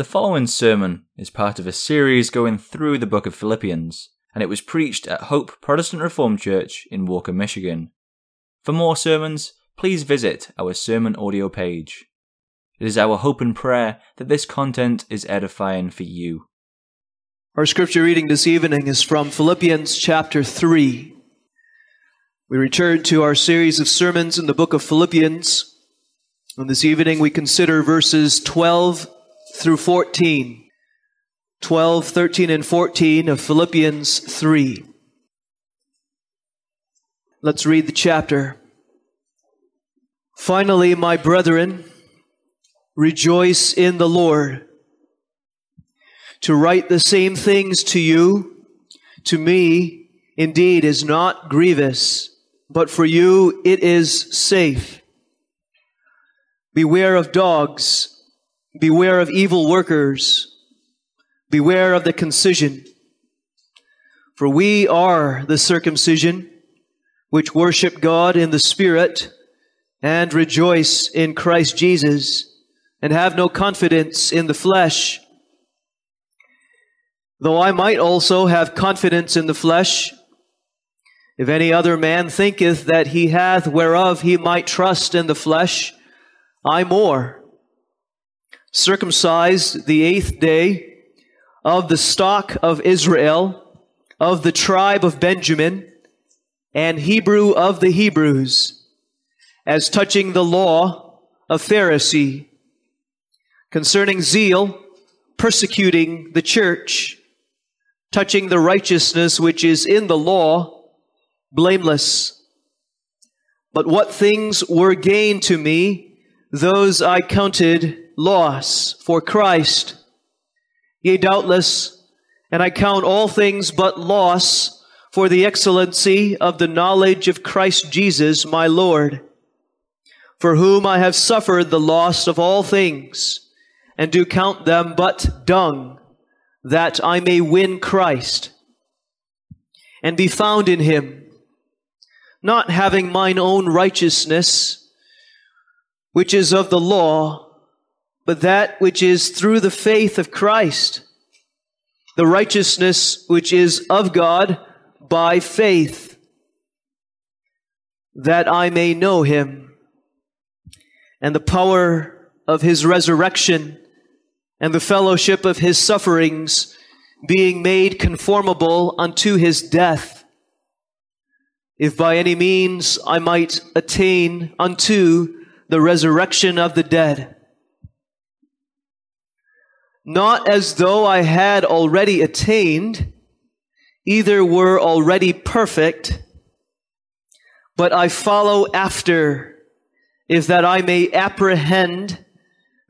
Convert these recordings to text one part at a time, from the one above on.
The following sermon is part of a series going through the book of Philippians, and it was preached at Hope Protestant Reformed Church in Walker, Michigan. For more sermons, please visit our sermon audio page. It is our hope and prayer that this content is edifying for you. Our scripture reading this evening is from Philippians chapter 3. We return to our series of sermons in the book of Philippians. And this evening we consider verses 12 through 14. 12, 13, and 14 of Philippians 3. Let's read the chapter. Finally, my brethren, rejoice in the Lord. To write the same things to you, to me, indeed, is not grievous, but for you it is safe. Beware of dogs Beware of evil workers. Beware of the concision. For we are the circumcision which worship God in the Spirit and rejoice in Christ Jesus and have no confidence in the flesh. Though I might also have confidence in the flesh, if any other man thinketh that he hath whereof he might trust in the flesh, I more circumcised the eighth day, of the stock of Israel, of the tribe of Benjamin, and Hebrew of the Hebrews, as touching the law, of Pharisee, concerning zeal, persecuting the church, touching the righteousness which is in the law, blameless. But what things were gain to me, those I counted loss for Christ. Yea, doubtless, and I count all things but loss for the excellency of the knowledge of Christ Jesus my Lord, for whom I have suffered the loss of all things, and do count them but dung, that I may win Christ, and be found in him, not having mine own righteousness, which is of the law, but that which is through the faith of Christ, the righteousness which is of God by faith, that I may know him, and the power of his resurrection, and the fellowship of his sufferings, being made conformable unto his death, if by any means I might attain unto the resurrection of the dead not as though I had already attained, either were already perfect, but I follow after, if that I may apprehend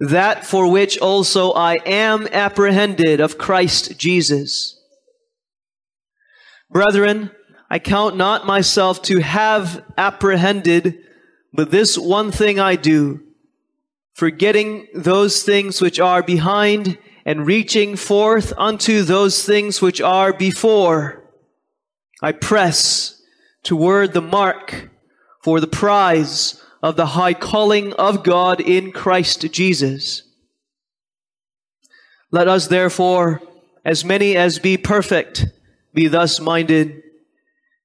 that for which also I am apprehended of Christ Jesus. Brethren, I count not myself to have apprehended, but this one thing I do forgetting those things which are behind and reaching forth unto those things which are before. I press toward the mark for the prize of the high calling of God in Christ Jesus. Let us therefore, as many as be perfect, be thus minded.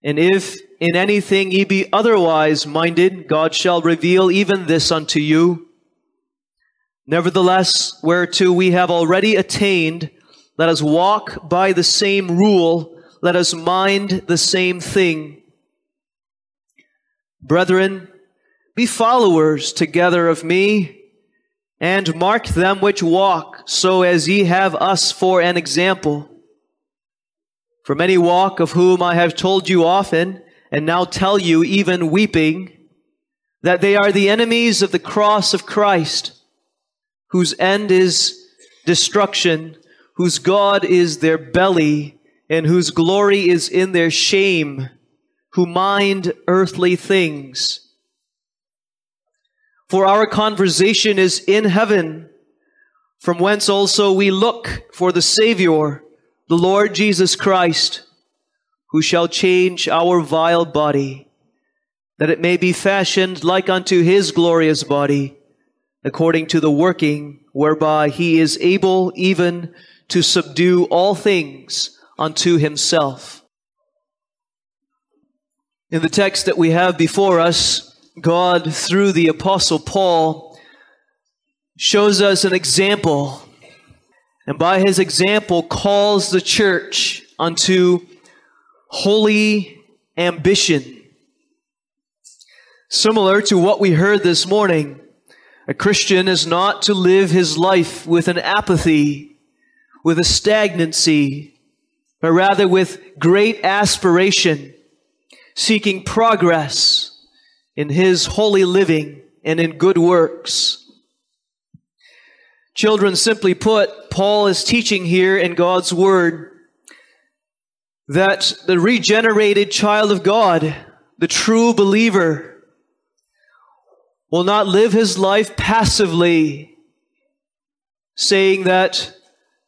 And if in anything ye be otherwise minded, God shall reveal even this unto you. Nevertheless, whereto we have already attained, let us walk by the same rule, let us mind the same thing. Brethren, be followers together of me, and mark them which walk, so as ye have us for an example. For many walk, of whom I have told you often, and now tell you, even weeping, that they are the enemies of the cross of Christ whose end is destruction, whose God is their belly, and whose glory is in their shame, who mind earthly things. For our conversation is in heaven, from whence also we look for the Savior, the Lord Jesus Christ, who shall change our vile body, that it may be fashioned like unto his glorious body according to the working whereby he is able even to subdue all things unto himself. In the text that we have before us, God, through the Apostle Paul, shows us an example, and by his example, calls the church unto holy ambition. Similar to what we heard this morning, a Christian is not to live his life with an apathy, with a stagnancy, but rather with great aspiration, seeking progress in his holy living and in good works. Children, simply put, Paul is teaching here in God's Word that the regenerated child of God, the true believer, will not live his life passively, saying that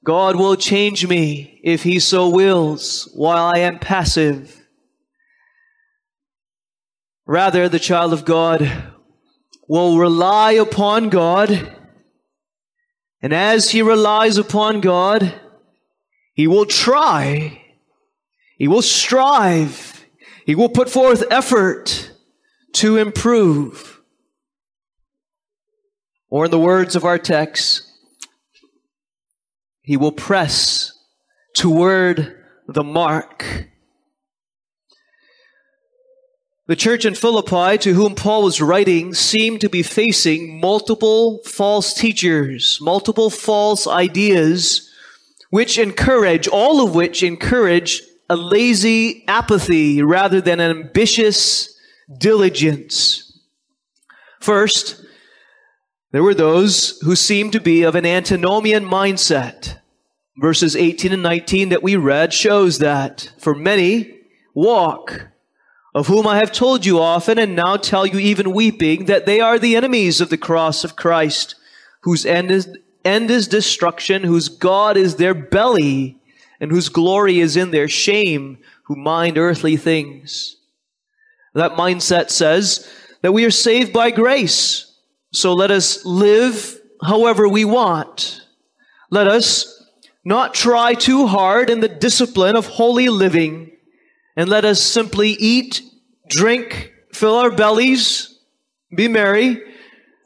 God will change me if he so wills while I am passive. Rather, the child of God will rely upon God, and as he relies upon God, he will try he will strive. He will put forth effort to improve. Or in the words of our text, he will press toward the mark. The church in Philippi, to whom Paul was writing, seemed to be facing multiple false teachers, multiple false ideas, which encourage, all of which encourage a lazy apathy rather than an ambitious diligence. First, there were those who seemed to be of an antinomian mindset. Verses 18 and 19 that we read shows that for many walk, of whom I have told you often and now tell you even weeping, that they are the enemies of the cross of Christ, whose end is, end is destruction, whose God is their belly, and whose glory is in their shame, who mind earthly things. That mindset says that we are saved by grace. So let us live however we want. Let us not try too hard in the discipline of holy living, and let us simply eat, drink, fill our bellies, be merry,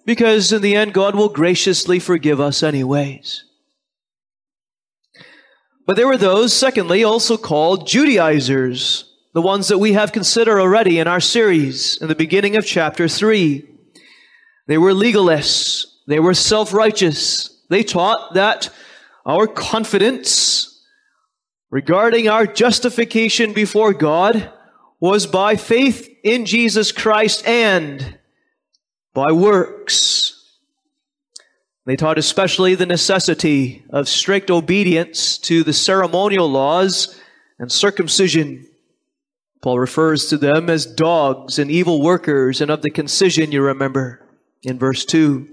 because in the end God will graciously forgive us anyways. But there were those, secondly, also called Judaizers, the ones that we have considered already in our series in the beginning of chapter 3. They were legalists. They were self-righteous. They taught that our confidence regarding our justification before God was by faith in Jesus Christ and by works. They taught especially the necessity of strict obedience to the ceremonial laws and circumcision. Paul refers to them as dogs and evil workers, and of the concision, you remember, in verse 2.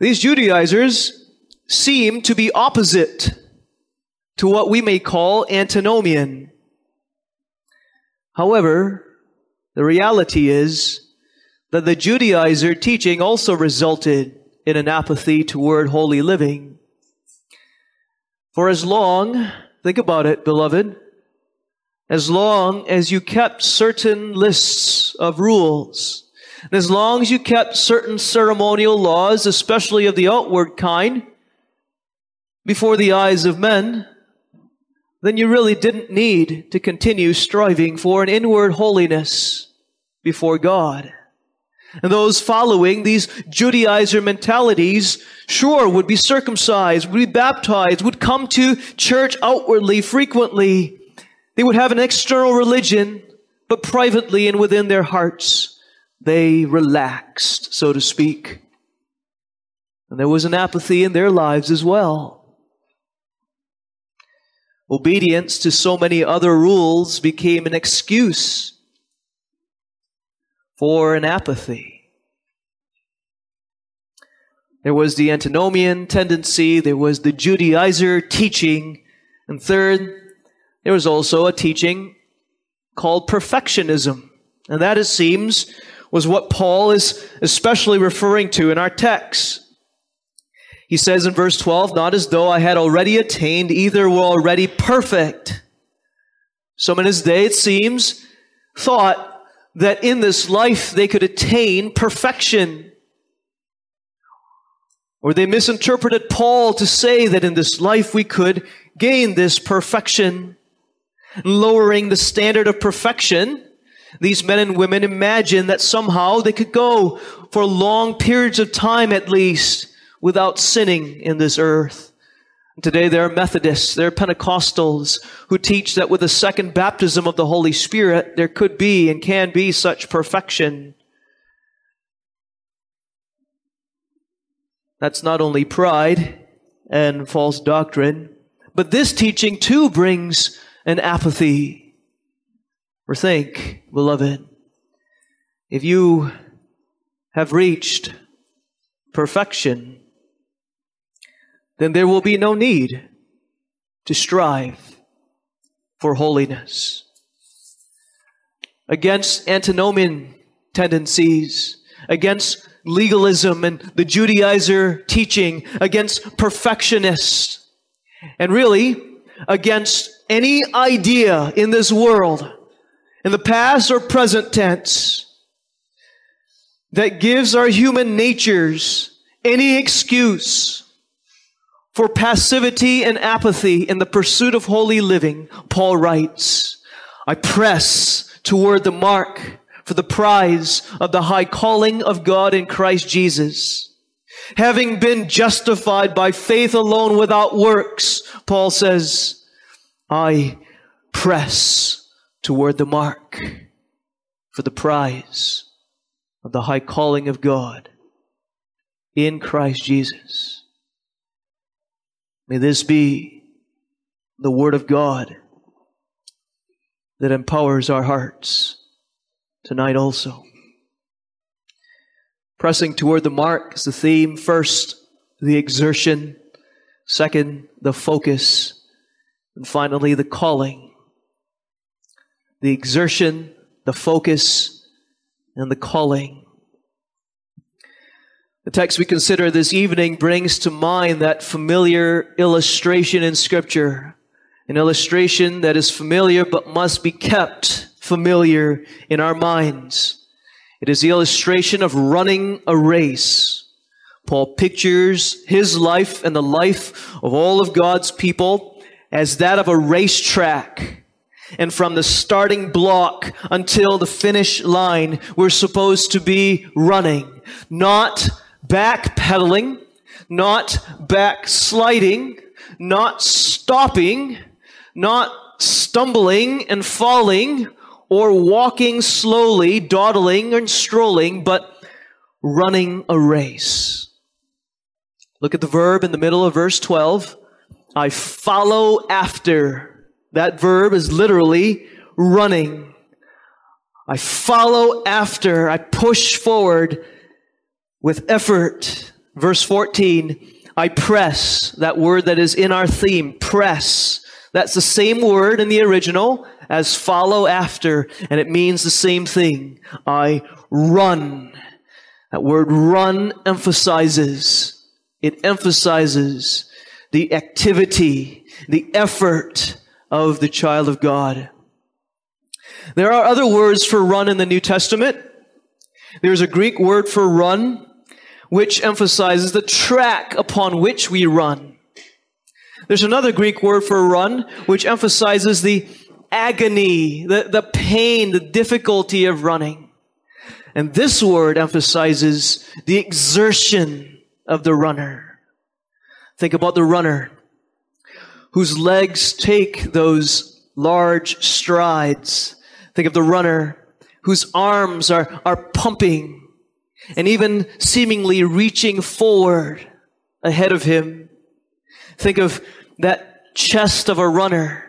These Judaizers seem to be opposite to what we may call antinomian. However, the reality is that the Judaizer teaching also resulted in an apathy toward holy living. For as long, think about it, beloved, as long as you kept certain lists of rules, and as long as you kept certain ceremonial laws, especially of the outward kind, before the eyes of men, then you really didn't need to continue striving for an inward holiness before God. And those following these Judaizer mentalities, sure, would be circumcised, would be baptized, would come to church outwardly, frequently. They would have an external religion, but privately and within their hearts, they relaxed, so to speak. And there was an apathy in their lives as well. Obedience to so many other rules became an excuse for an apathy. There was the antinomian tendency, there was the Judaizer teaching, and third, there was also a teaching called perfectionism. And that, it seems, was what Paul is especially referring to in our text. He says in verse 12, Not as though I had already attained, either were already perfect. Some in his day, it seems, thought that in this life they could attain perfection. Or they misinterpreted Paul to say that in this life we could gain this perfection. Lowering the standard of perfection, these men and women imagine that somehow they could go for long periods of time at least without sinning in this earth. Today there are Methodists, there are Pentecostals who teach that with the second baptism of the Holy Spirit, there could be and can be such perfection. That's not only pride and false doctrine, but this teaching too brings an apathy. Or think, beloved, if you have reached perfection, then there will be no need to strive for holiness. Against antinomian tendencies, against legalism and the Judaizer teaching, against perfectionists, and really against any idea in this world, in the past or present tense, that gives our human natures any excuse for passivity and apathy in the pursuit of holy living, Paul writes, I press toward the mark for the prize of the high calling of God in Christ Jesus. Having been justified by faith alone without works, Paul says, I press toward the mark for the prize of the high calling of God in Christ Jesus. May this be the Word of God that empowers our hearts tonight also. Pressing toward the mark is the theme. First, the exertion. Second, the focus. And finally, the calling. The exertion, the focus, and the calling. The text we consider this evening brings to mind that familiar illustration in Scripture, an illustration that is familiar but must be kept familiar in our minds. It is the illustration of running a race. Paul pictures his life and the life of all of God's people as that of a racetrack. And from the starting block until the finish line, we're supposed to be running, not backpedaling, not backsliding, not stopping, not stumbling and falling or walking slowly, dawdling and strolling, but running a race. Look at the verb in the middle of verse 12. I follow after. That verb is literally running. I follow after. I push forward with effort. Verse 14, I press, that word that is in our theme, press. That's the same word in the original as follow after, and it means the same thing. I run. That word run emphasizes, it emphasizes the activity, the effort of the child of God. There are other words for run in the New Testament. There's a Greek word for run which emphasizes the track upon which we run. There's another Greek word for run, which emphasizes the agony, the, the pain, the difficulty of running. And this word emphasizes the exertion of the runner. Think about the runner whose legs take those large strides. Think of the runner whose arms are, are pumping and even seemingly reaching forward ahead of him. Think of that chest of a runner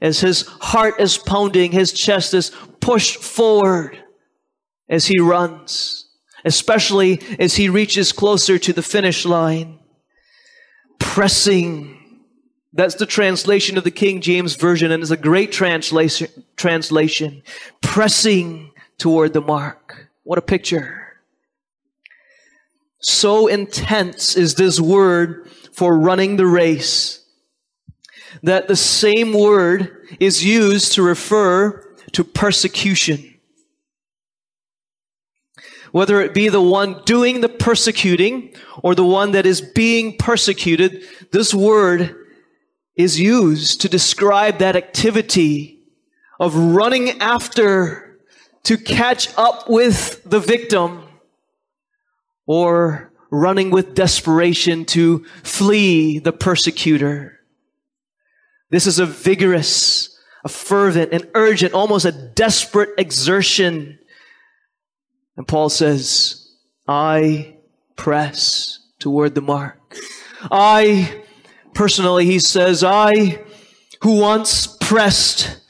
as his heart is pounding, his chest is pushed forward as he runs, especially as he reaches closer to the finish line. Pressing. That's the translation of the King James Version, and it's a great translation. Translation. Pressing toward the mark. What a picture. So intense is this word for running the race that the same word is used to refer to persecution. Whether it be the one doing the persecuting or the one that is being persecuted, this word is used to describe that activity of running after to catch up with the victim or running with desperation to flee the persecutor. This is a vigorous, a fervent, an urgent, almost a desperate exertion. And Paul says, I press toward the mark. I, personally, he says, I, who once pressed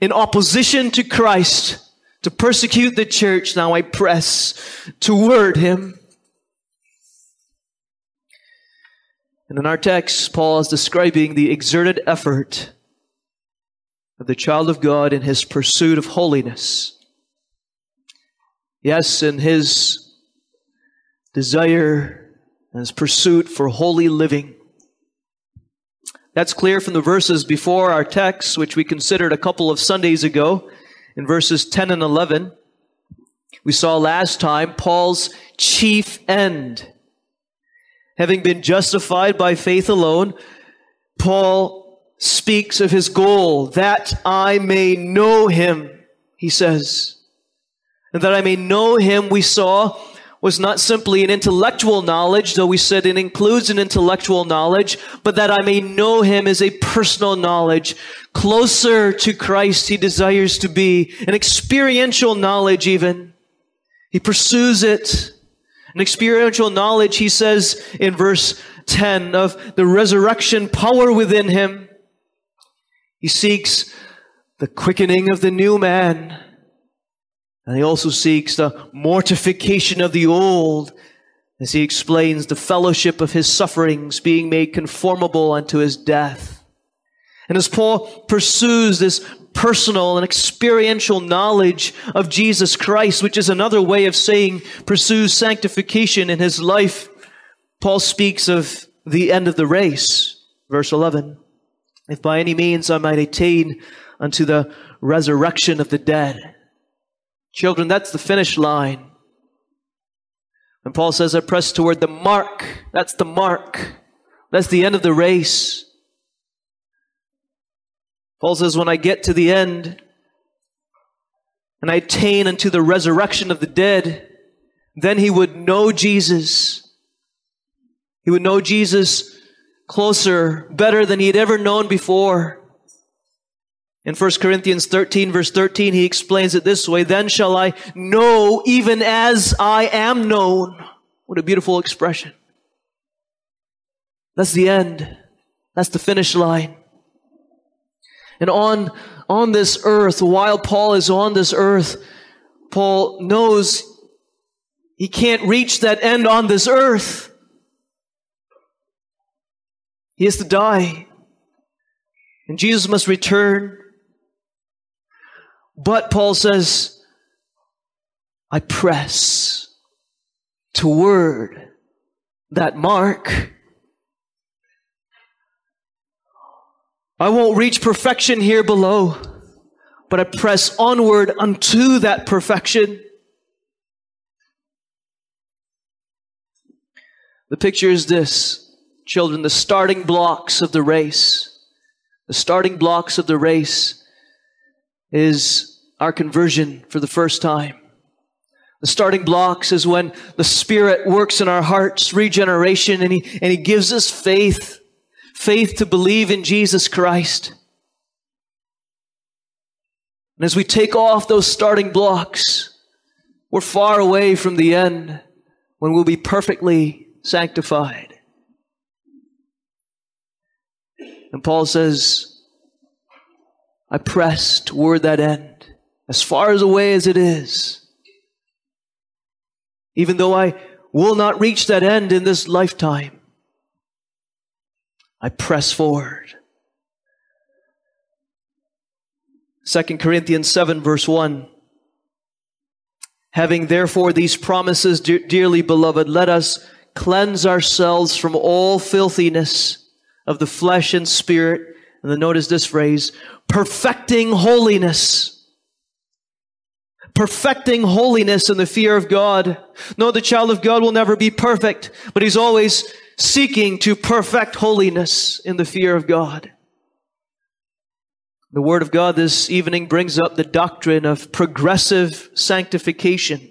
in opposition to Christ to persecute the church, now I press toward him. And in our text, Paul is describing the exerted effort of the child of God in his pursuit of holiness. Yes, in his desire and his pursuit for holy living. That's clear from the verses before our text, which we considered a couple of Sundays ago, in verses 10 and 11. We saw last time Paul's chief end having been justified by faith alone, Paul speaks of his goal, that I may know him, he says. And that I may know him, we saw, was not simply an intellectual knowledge, though we said it includes an intellectual knowledge, but that I may know him as a personal knowledge. Closer to Christ he desires to be, an experiential knowledge even. He pursues it. An experiential knowledge, he says in verse 10, of the resurrection power within him. He seeks the quickening of the new man. And he also seeks the mortification of the old as he explains the fellowship of his sufferings being made conformable unto his death. And as Paul pursues this personal and experiential knowledge of Jesus Christ, which is another way of saying pursues sanctification in his life, Paul speaks of the end of the race. Verse 11. If by any means I might attain unto the resurrection of the dead. Children, that's the finish line. And Paul says, I press toward the mark. That's the mark. That's the end of the race. Paul says, When I get to the end and I attain unto the resurrection of the dead, then he would know Jesus. He would know Jesus closer, better than he had ever known before. In 1 Corinthians 13, verse 13, he explains it this way Then shall I know even as I am known. What a beautiful expression. That's the end. That's the finish line. And on, on this earth, while Paul is on this earth, Paul knows he can't reach that end on this earth. He has to die. And Jesus must return. But Paul says, I press toward that mark I won't reach perfection here below, but I press onward unto that perfection. The picture is this, children, the starting blocks of the race. The starting blocks of the race is our conversion for the first time. The starting blocks is when the Spirit works in our hearts, regeneration, and He, and he gives us faith faith to believe in Jesus Christ. And as we take off those starting blocks, we're far away from the end when we'll be perfectly sanctified. And Paul says, I press toward that end, as far as away as it is. Even though I will not reach that end in this lifetime, I press forward. 2 Corinthians 7, verse 1. Having therefore these promises, de- dearly beloved, let us cleanse ourselves from all filthiness of the flesh and spirit. And then notice this phrase, perfecting holiness. Perfecting holiness in the fear of God. No, the child of God will never be perfect, but he's always seeking to perfect holiness in the fear of God. The Word of God this evening brings up the doctrine of progressive sanctification.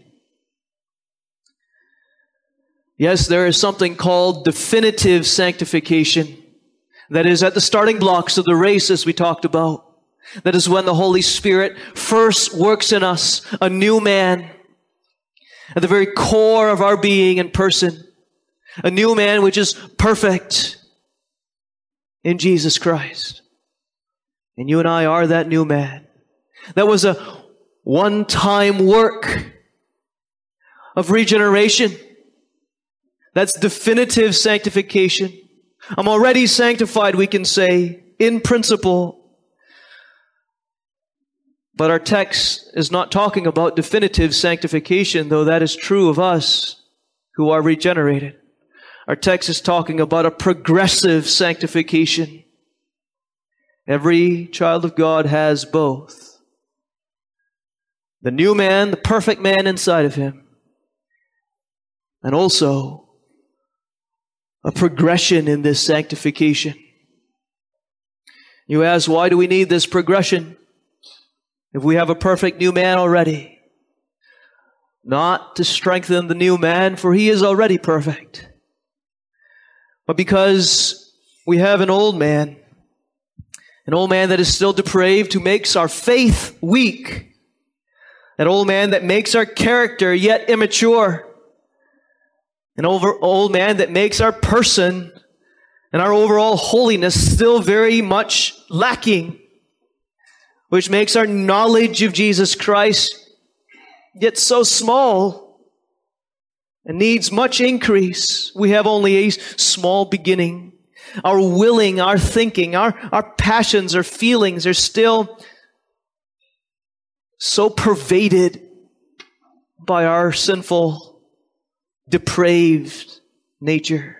Yes, there is something called definitive sanctification. That is at the starting blocks of the race, as we talked about. That is when the Holy Spirit first works in us a new man at the very core of our being and person. A new man which is perfect in Jesus Christ. And you and I are that new man. That was a one time work of regeneration. That's definitive sanctification. I'm already sanctified, we can say, in principle. But our text is not talking about definitive sanctification, though that is true of us who are regenerated. Our text is talking about a progressive sanctification. Every child of God has both. The new man, the perfect man inside of him, and also a progression in this sanctification. You ask, why do we need this progression if we have a perfect new man already? Not to strengthen the new man, for he is already perfect, but because we have an old man an old man that is still depraved, who makes our faith weak. An old man that makes our character yet immature. An over, old man that makes our person and our overall holiness still very much lacking, which makes our knowledge of Jesus Christ yet so small and needs much increase. We have only a small beginning our willing, our thinking, our, our passions, our feelings are still so pervaded by our sinful, depraved nature.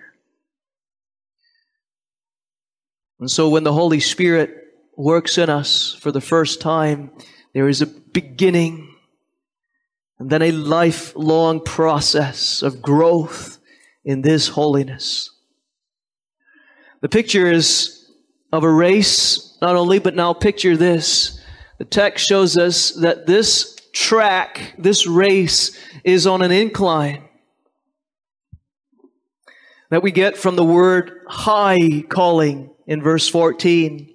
And so when the Holy Spirit works in us for the first time, there is a beginning and then a lifelong process of growth in this holiness. The picture is of a race, not only, but now picture this. The text shows us that this track, this race, is on an incline. That we get from the word high calling in verse 14.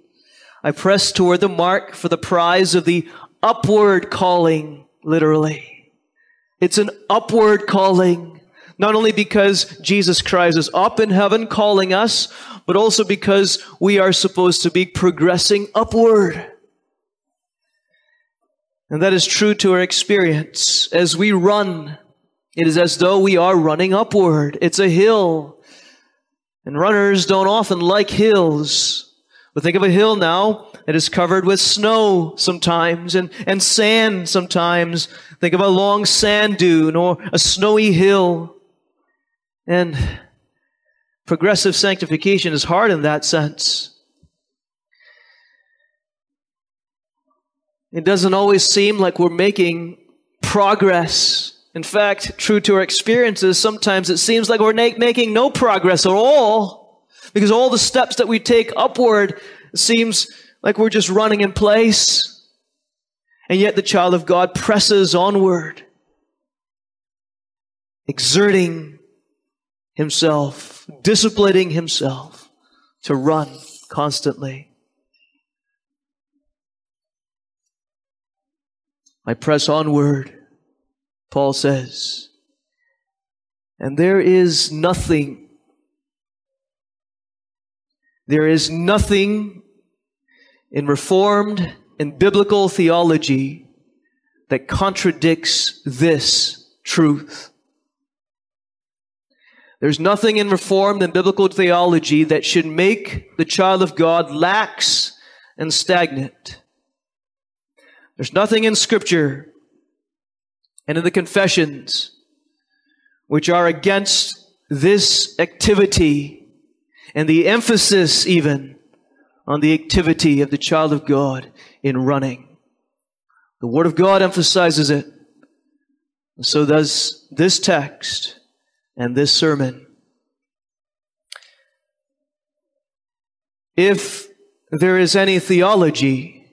I press toward the mark for the prize of the upward calling, literally. It's an upward calling. Not only because Jesus Christ is up in heaven calling us, but also because we are supposed to be progressing upward. And that is true to our experience. As we run, it is as though we are running upward. It's a hill. And runners don't often like hills. But think of a hill now that is covered with snow sometimes and, and sand sometimes. Think of a long sand dune or a snowy hill. And Progressive sanctification is hard in that sense. It doesn't always seem like we're making progress. In fact, true to our experiences, sometimes it seems like we're making no progress at all because all the steps that we take upward seems like we're just running in place. And yet the child of God presses onward, exerting himself disciplining himself to run constantly. I press onward, Paul says, and there is nothing, there is nothing in Reformed and biblical theology that contradicts this truth. There's nothing in Reformed and biblical theology that should make the child of God lax and stagnant. There's nothing in Scripture and in the confessions, which are against this activity and the emphasis even on the activity of the child of God in running. The Word of God emphasizes it. So does this text and this sermon. If there is any theology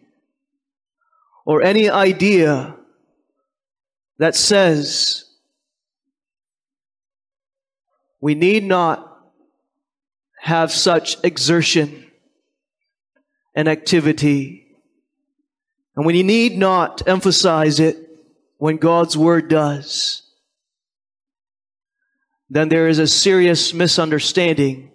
or any idea that says we need not have such exertion and activity, and we need not emphasize it when God's Word does, then there is a serious misunderstanding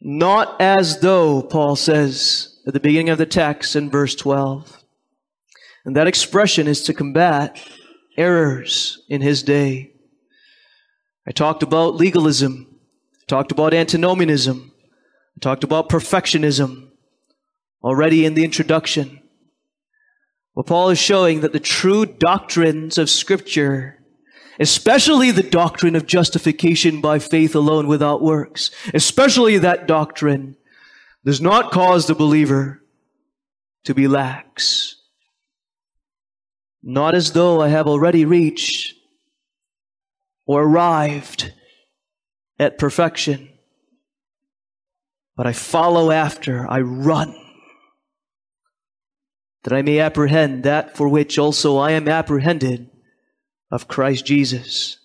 Not as though, Paul says at the beginning of the text in verse 12. And that expression is to combat errors in his day. I talked about legalism, I talked about antinomianism, I talked about perfectionism already in the introduction. Well, Paul is showing that the true doctrines of Scripture especially the doctrine of justification by faith alone without works, especially that doctrine does not cause the believer to be lax. Not as though I have already reached or arrived at perfection, but I follow after, I run, that I may apprehend that for which also I am apprehended of Christ Jesus.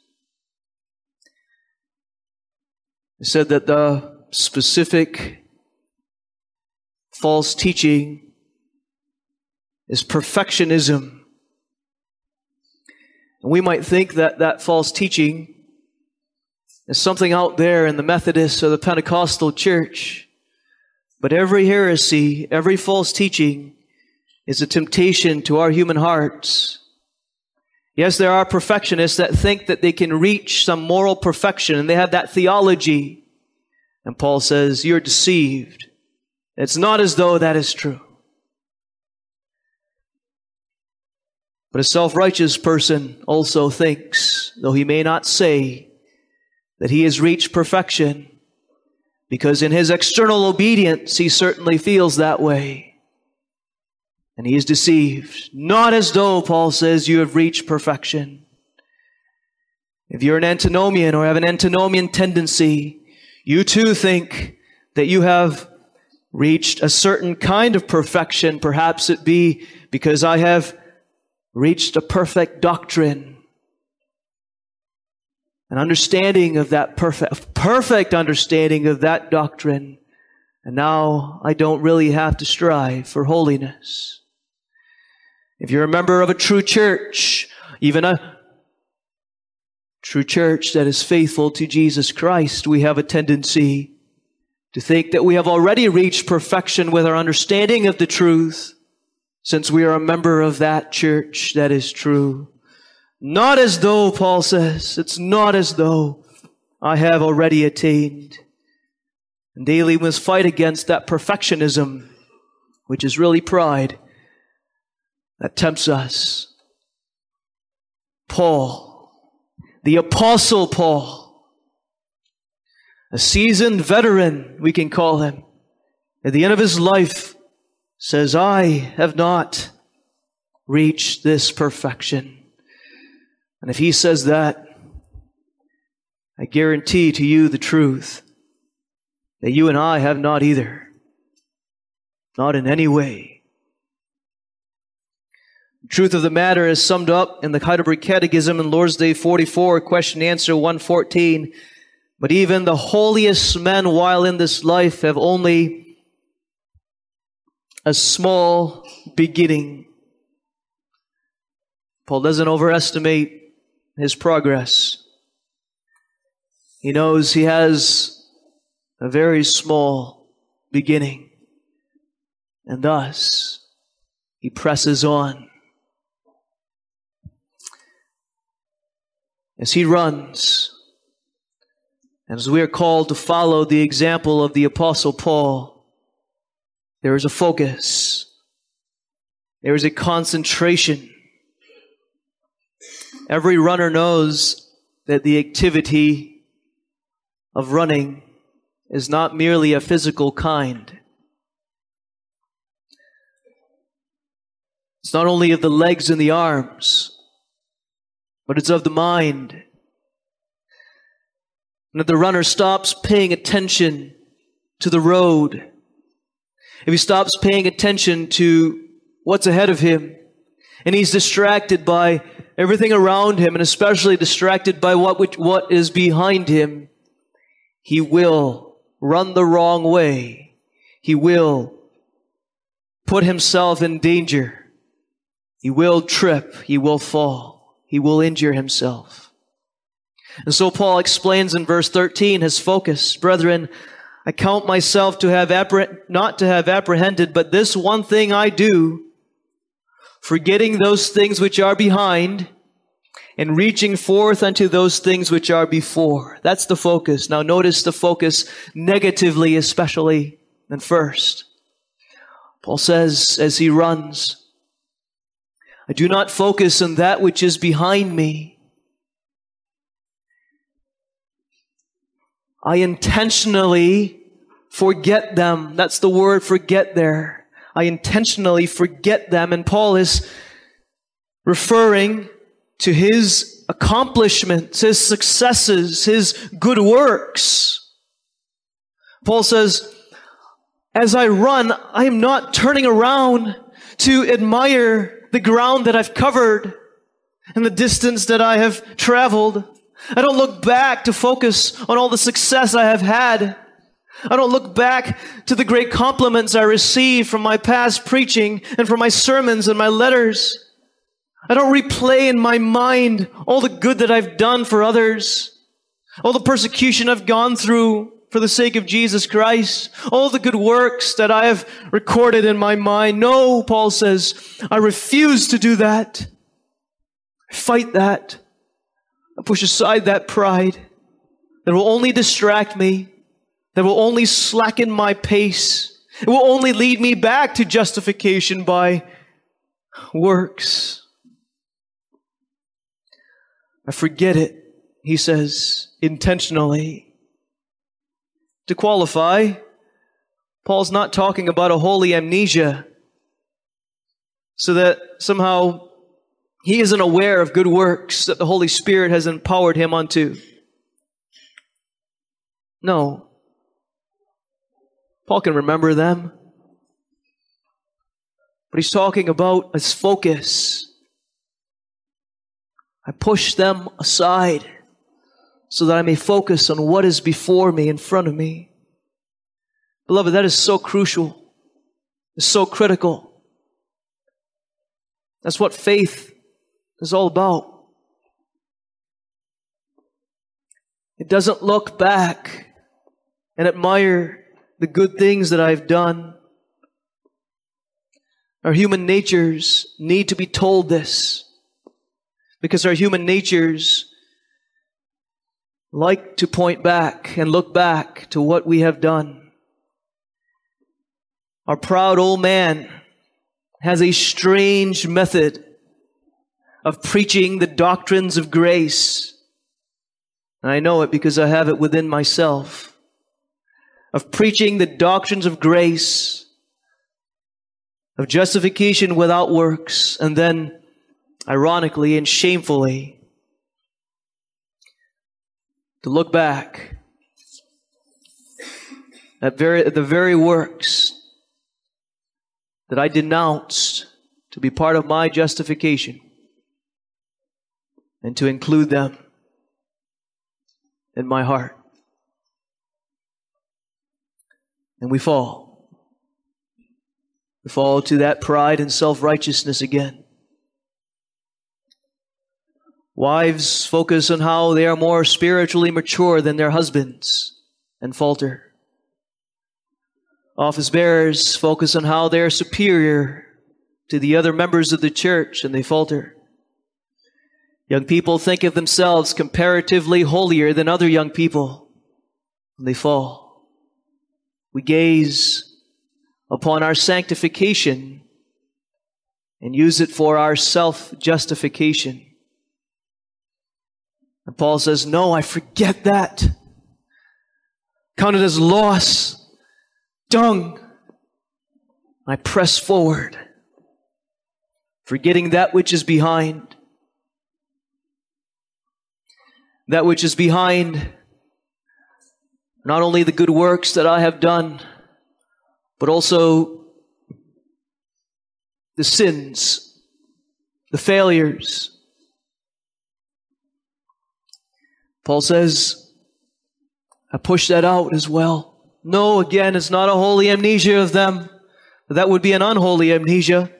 It said that the specific false teaching is perfectionism. And we might think that that false teaching is something out there in the Methodist or the Pentecostal church. But every heresy, every false teaching is a temptation to our human hearts Yes, there are perfectionists that think that they can reach some moral perfection and they have that theology. And Paul says, You're deceived. It's not as though that is true. But a self righteous person also thinks, though he may not say, that he has reached perfection, because in his external obedience he certainly feels that way and he is deceived. Not as though, Paul says, you have reached perfection. If you're an antinomian or have an antinomian tendency, you too think that you have reached a certain kind of perfection. Perhaps it be because I have reached a perfect doctrine. An understanding of that perfect, perfect understanding of that doctrine. And now I don't really have to strive for holiness. If you're a member of a true church, even a true church that is faithful to Jesus Christ, we have a tendency to think that we have already reached perfection with our understanding of the truth, since we are a member of that church that is true. Not as though, Paul says, it's not as though I have already attained. And daily must fight against that perfectionism, which is really pride that tempts us. Paul, the Apostle Paul, a seasoned veteran, we can call him, at the end of his life, says, I have not reached this perfection. And if he says that, I guarantee to you the truth that you and I have not either. Not in any way. The truth of the matter is summed up in the Heidelberg Catechism in Lord's Day 44, question answer 114. But even the holiest men while in this life have only a small beginning. Paul doesn't overestimate his progress. He knows he has a very small beginning. And thus, he presses on. as he runs, as we are called to follow the example of the Apostle Paul, there is a focus, there is a concentration, Every runner knows that the activity of running is not merely a physical kind. It's not only of the legs and the arms, but it's of the mind. And if the runner stops paying attention to the road, if he stops paying attention to what's ahead of him, and he's distracted by everything around him, and especially distracted by what, which, what is behind him, he will run the wrong way. He will put himself in danger. He will trip. He will fall. He will injure himself. And so Paul explains in verse 13 his focus. Brethren, I count myself to have appreh- not to have apprehended, but this one thing I do, forgetting those things which are behind and reaching forth unto those things which are before. That's the focus. Now notice the focus negatively, especially and first. Paul says as he runs, I do not focus on that which is behind me. I intentionally forget them. That's the word forget there. I intentionally forget them. And Paul is referring to his accomplishments, his successes, his good works. Paul says, as I run, I am not turning around to admire the ground that I've covered and the distance that I have traveled. I don't look back to focus on all the success I have had. I don't look back to the great compliments I received from my past preaching and from my sermons and my letters. I don't replay in my mind all the good that I've done for others, all the persecution I've gone through for the sake of Jesus Christ, all the good works that I have recorded in my mind. No, Paul says, I refuse to do that. I fight that. I push aside that pride that will only distract me that will only slacken my pace. It will only lead me back to justification by works. I forget it, he says, intentionally. To qualify, Paul's not talking about a holy amnesia so that somehow he isn't aware of good works that the Holy Spirit has empowered him unto. No. Paul can remember them. But he's talking about his focus. I push them aside so that I may focus on what is before me, in front of me. Beloved, that is so crucial. It's so critical. That's what faith is all about. It doesn't look back and admire the good things that I've done. Our human natures need to be told this because our human natures like to point back and look back to what we have done. Our proud old man has a strange method of preaching the doctrines of grace. And I know it because I have it within myself of preaching the doctrines of grace, of justification without works, and then, ironically and shamefully, to look back at, very, at the very works that I denounced to be part of my justification and to include them in my heart. and we fall. We fall to that pride and self righteousness again. Wives focus on how they are more spiritually mature than their husbands and falter. Office bearers focus on how they are superior to the other members of the church and they falter. Young people think of themselves comparatively holier than other young people and they fall. We gaze upon our sanctification and use it for our self justification. And Paul says, No, I forget that. Count it as loss, dung. I press forward, forgetting that which is behind. That which is behind not only the good works that I have done, but also the sins, the failures. Paul says, I push that out as well. No, again, it's not a holy amnesia of them. That would be an unholy amnesia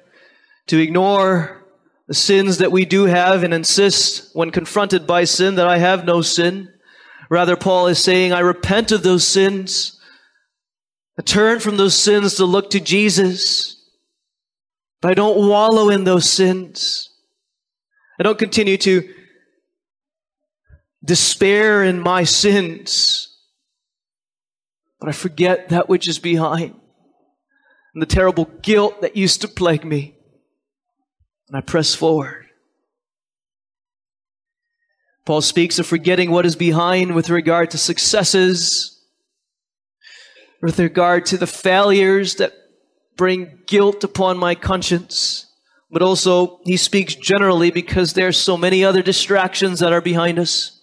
to ignore the sins that we do have and insist when confronted by sin that I have no sin. Rather, Paul is saying, I repent of those sins. I turn from those sins to look to Jesus. But I don't wallow in those sins. I don't continue to despair in my sins. But I forget that which is behind and the terrible guilt that used to plague me. And I press forward. Paul speaks of forgetting what is behind with regard to successes, with regard to the failures that bring guilt upon my conscience. But also, he speaks generally because there are so many other distractions that are behind us.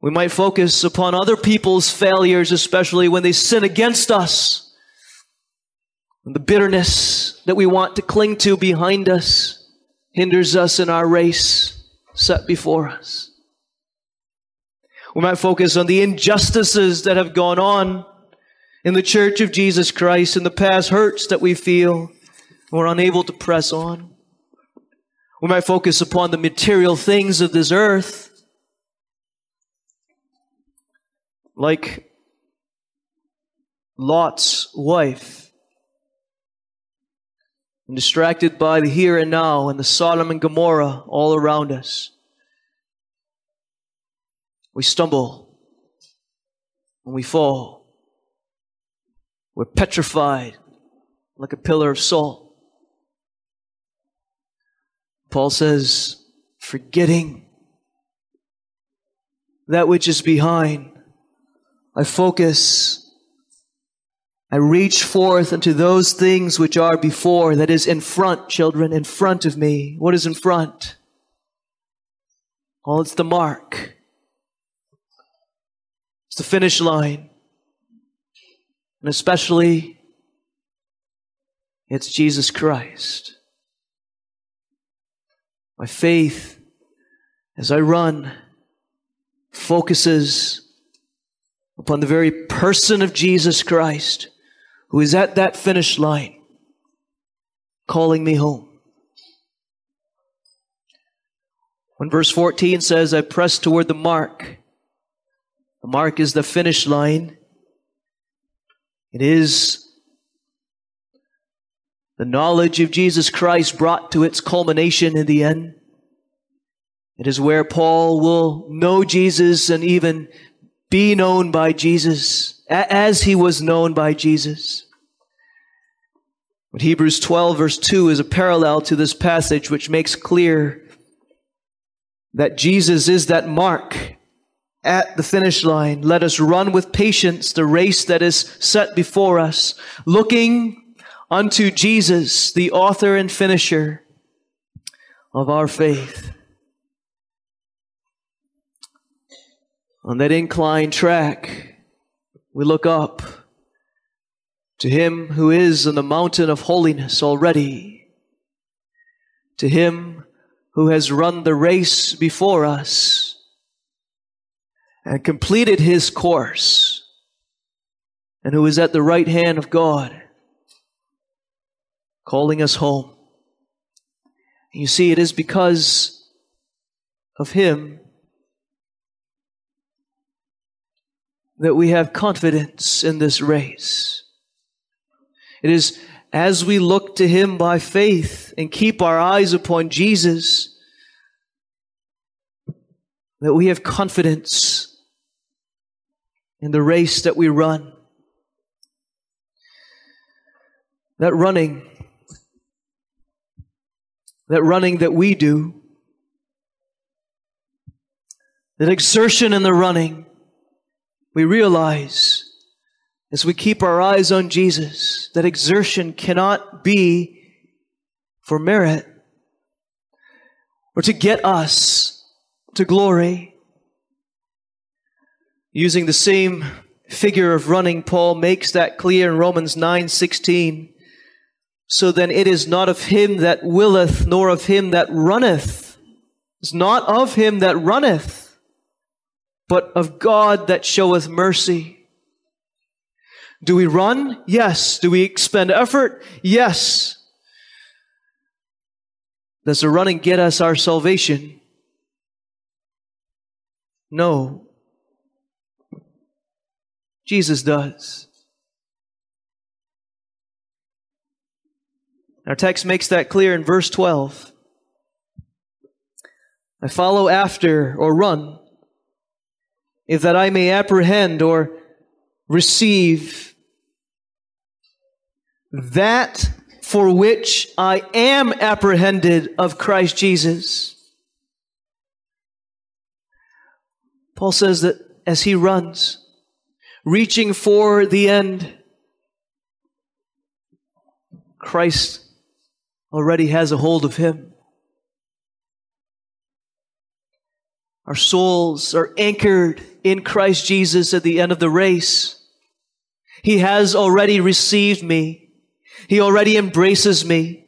We might focus upon other people's failures, especially when they sin against us. The bitterness that we want to cling to behind us hinders us in our race set before us. We might focus on the injustices that have gone on in the church of Jesus Christ in the past, hurts that we feel, we're unable to press on. We might focus upon the material things of this earth, like Lot's wife, and distracted by the here and now and the Sodom and Gomorrah all around us. We stumble and we fall. We're petrified like a pillar of salt. Paul says, forgetting that which is behind, I focus, I reach forth unto those things which are before, that is in front, children, in front of me. What is in front? Oh, it's the mark. It's the finish line. And especially, it's Jesus Christ. My faith, as I run, focuses upon the very person of Jesus Christ, who is at that finish line, calling me home. When verse 14 says, I press toward the mark, the mark is the finish line. It is the knowledge of Jesus Christ brought to its culmination in the end. It is where Paul will know Jesus and even be known by Jesus as he was known by Jesus. But Hebrews 12 verse 2 is a parallel to this passage which makes clear that Jesus is that mark at the finish line. Let us run with patience the race that is set before us, looking unto Jesus, the author and finisher of our faith. On that inclined track, we look up to Him who is on the mountain of holiness already, to Him who has run the race before us and completed his course, and who is at the right hand of God, calling us home. You see, it is because of him that we have confidence in this race. It is as we look to him by faith and keep our eyes upon Jesus that we have confidence in the race that we run. That running, that running that we do, that exertion in the running, we realize as we keep our eyes on Jesus that exertion cannot be for merit or to get us to glory. Using the same figure of running, Paul makes that clear in Romans 9:16. So then it is not of him that willeth, nor of him that runneth. It's not of him that runneth, but of God that showeth mercy. Do we run? Yes. Do we expend effort? Yes. Does the running get us our salvation? No. Jesus does. Our text makes that clear in verse 12. I follow after or run, if that I may apprehend or receive that for which I am apprehended of Christ Jesus. Paul says that as he runs, reaching for the end, Christ already has a hold of him. Our souls are anchored in Christ Jesus at the end of the race. He has already received me. He already embraces me,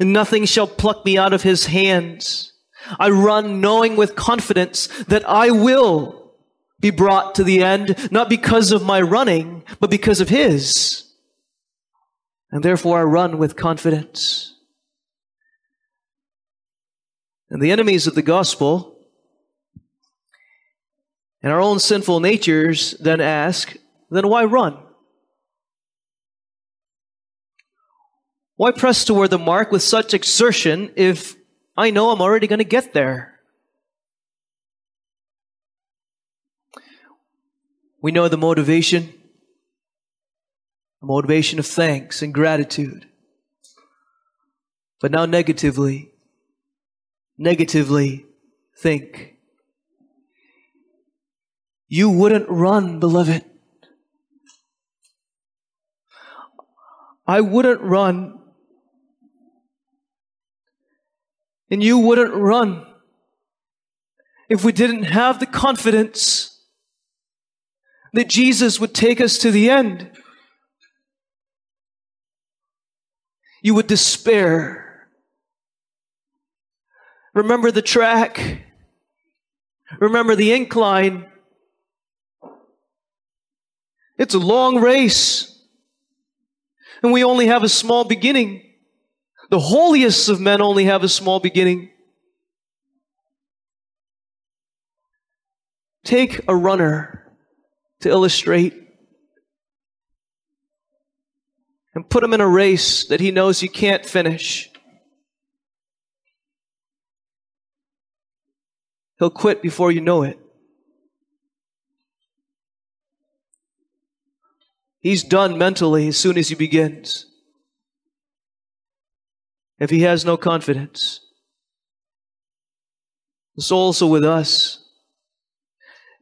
and nothing shall pluck me out of his hands. I run knowing with confidence that I will be brought to the end, not because of my running, but because of his. And therefore I run with confidence. And the enemies of the gospel and our own sinful natures then ask, then why run? Why press toward the mark with such exertion if I know I'm already going to get there? We know the motivation, the motivation of thanks and gratitude. But now, negatively, negatively think. You wouldn't run, beloved. I wouldn't run and you wouldn't run if we didn't have the confidence that Jesus would take us to the end. You would despair. Remember the track. Remember the incline. It's a long race. And we only have a small beginning. The holiest of men only have a small beginning. Take a runner to illustrate and put him in a race that he knows he can't finish. He'll quit before you know it. He's done mentally as soon as he begins if he has no confidence. it's also with us.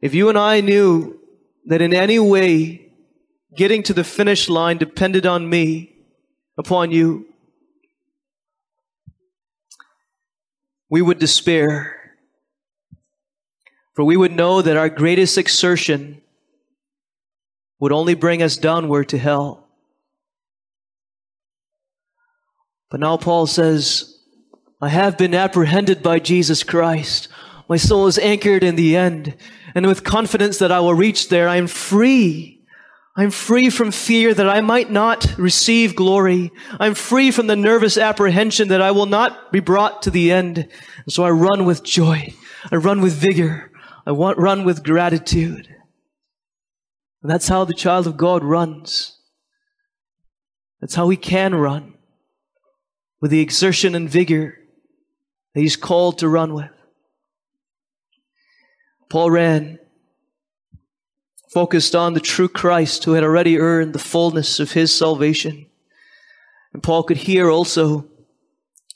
If you and I knew that in any way getting to the finish line depended on me, upon you, we would despair. For we would know that our greatest exertion would only bring us downward to hell. But now Paul says, I have been apprehended by Jesus Christ. My soul is anchored in the end. And with confidence that I will reach there, I am free. I'm free from fear that I might not receive glory. I'm free from the nervous apprehension that I will not be brought to the end. And so I run with joy. I run with vigor. I want, run with gratitude. And that's how the child of God runs. That's how he can run with the exertion and vigor that he's called to run with. Paul ran focused on the true Christ who had already earned the fullness of his salvation. And Paul could hear also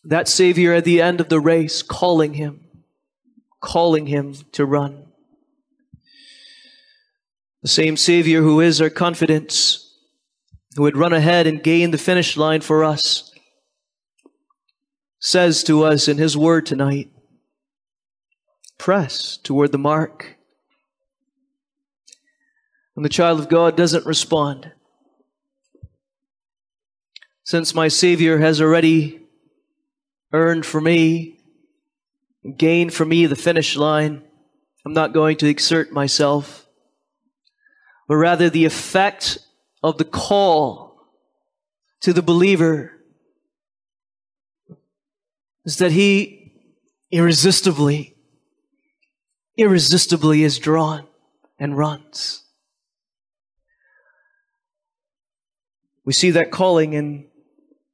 that Savior at the end of the race calling him, calling him to run. The same Savior who is our confidence, who would run ahead and gain the finish line for us, says to us in His Word tonight press toward the mark. And the child of God doesn't respond, since my Savior has already earned for me, gained for me the finish line, I'm not going to exert myself but rather the effect of the call to the believer is that he irresistibly, irresistibly is drawn and runs. We see that calling in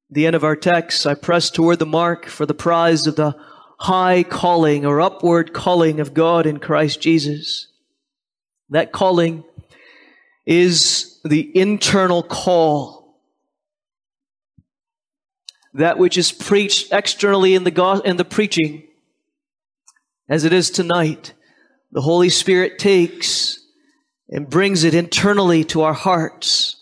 the end of our text. I press toward the mark for the prize of the high calling or upward calling of God in Christ Jesus. That calling is the internal call. That which is preached externally in the, go- in the preaching, as it is tonight, the Holy Spirit takes and brings it internally to our hearts.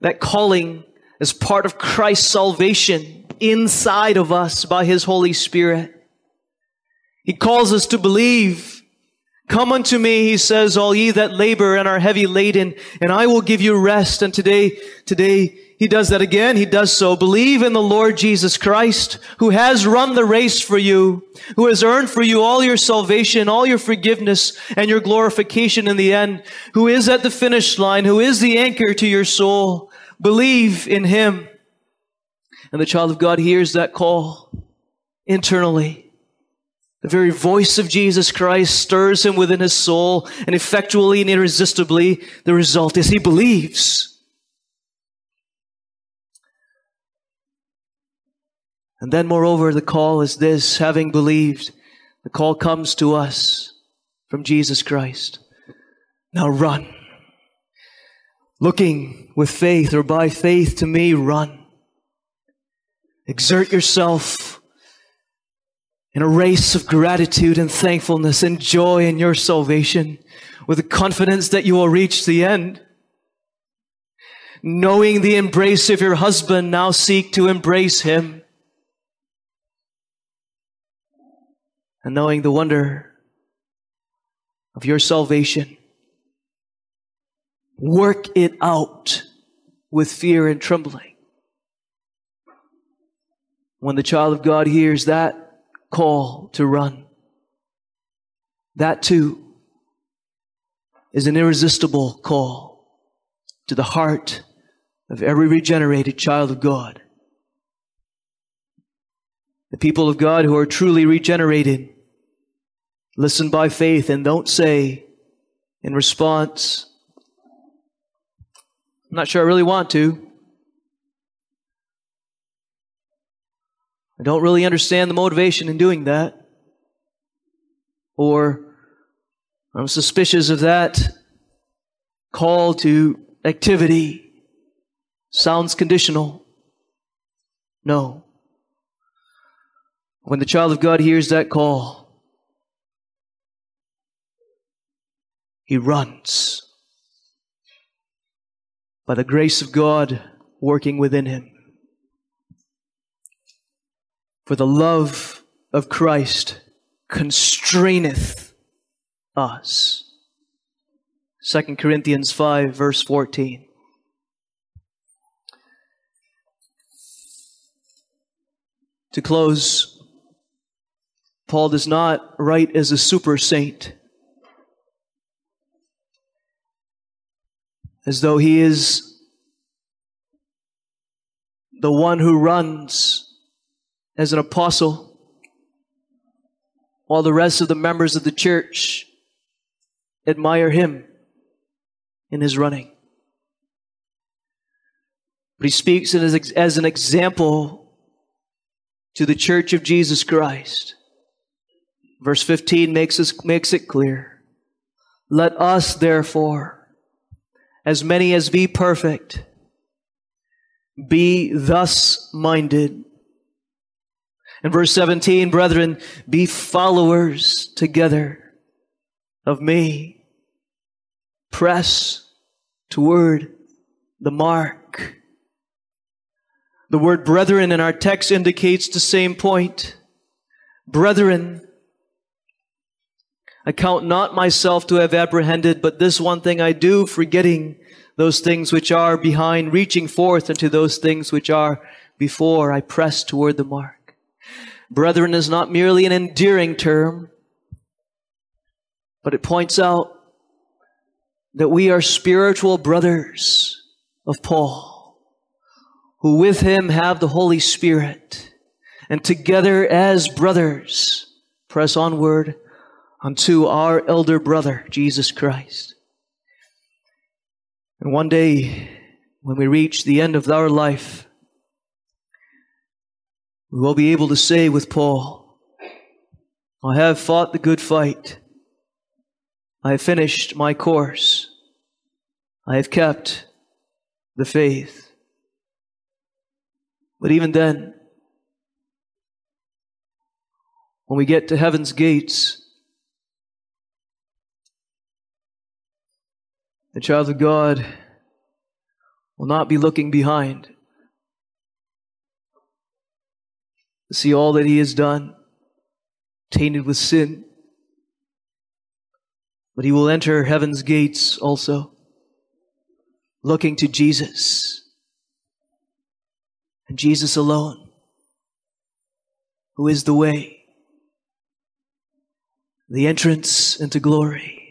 That calling is part of Christ's salvation inside of us by His Holy Spirit. He calls us to believe Come unto me, he says, all ye that labor and are heavy laden, and I will give you rest. And today, today, he does that again. He does so. Believe in the Lord Jesus Christ, who has run the race for you, who has earned for you all your salvation, all your forgiveness, and your glorification in the end, who is at the finish line, who is the anchor to your soul. Believe in him. And the child of God hears that call internally. The very voice of Jesus Christ stirs him within his soul, and effectually and irresistibly, the result is he believes. And then, moreover, the call is this having believed, the call comes to us from Jesus Christ. Now run. Looking with faith or by faith to me, run. Exert yourself in a race of gratitude and thankfulness and joy in your salvation with the confidence that you will reach the end. Knowing the embrace of your husband, now seek to embrace him. And knowing the wonder of your salvation, work it out with fear and trembling. When the child of God hears that, call to run. That too is an irresistible call to the heart of every regenerated child of God. The people of God who are truly regenerated listen by faith and don't say in response, I'm not sure I really want to. I don't really understand the motivation in doing that. Or I'm suspicious of that call to activity. Sounds conditional. No. When the child of God hears that call, he runs by the grace of God working within him. For the love of Christ constraineth us. 2 Corinthians 5, verse 14. To close, Paul does not write as a super saint, as though he is the one who runs as an apostle, while the rest of the members of the church admire him in his running. But he speaks as, as an example to the church of Jesus Christ. Verse 15 makes, us, makes it clear. Let us, therefore, as many as be perfect, be thus minded. In verse 17, brethren, be followers together of me press toward the mark. The word brethren in our text indicates the same point. Brethren, I count not myself to have apprehended, but this one thing I do, forgetting those things which are behind, reaching forth unto those things which are before, I press toward the mark. Brethren is not merely an endearing term, but it points out that we are spiritual brothers of Paul, who with him have the Holy Spirit, and together as brothers press onward unto our elder brother, Jesus Christ. And one day, when we reach the end of our life, we will be able to say with Paul, I have fought the good fight. I have finished my course. I have kept the faith. But even then, when we get to heaven's gates, the child of God will not be looking behind see all that he has done, tainted with sin. But he will enter heaven's gates also, looking to Jesus and Jesus alone, who is the way, the entrance into glory.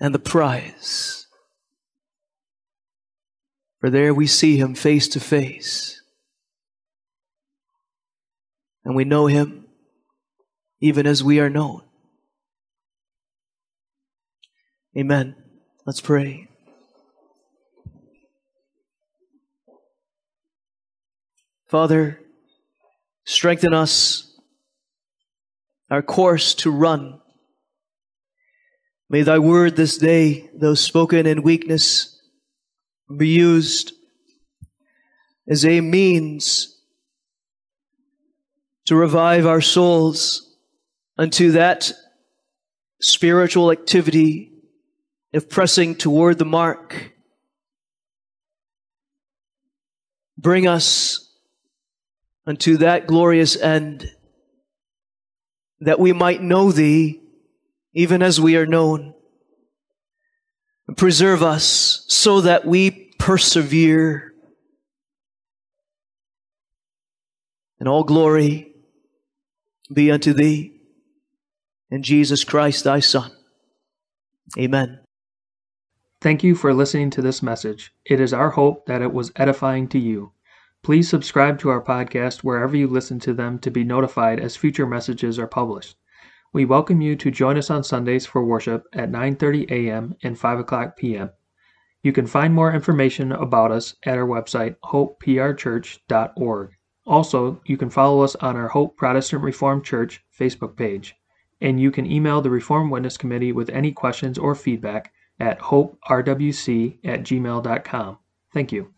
and the prize. For there we see him face to face. And we know him even as we are known. Amen. Let's pray. Father, strengthen us, our course to run May thy word this day, though spoken in weakness, be used as a means to revive our souls unto that spiritual activity of pressing toward the mark. Bring us unto that glorious end that we might know thee even as we are known. Preserve us so that we persevere. And all glory be unto thee and Jesus Christ thy Son. Amen. Thank you for listening to this message. It is our hope that it was edifying to you. Please subscribe to our podcast wherever you listen to them to be notified as future messages are published. We welcome you to join us on Sundays for worship at 9:30 a.m. and 5 o'clock p.m. You can find more information about us at our website hopeprchurch.org. Also, you can follow us on our Hope Protestant Reformed Church Facebook page, and you can email the Reformed Witness Committee with any questions or feedback at hoperwc at gmail.com. Thank you.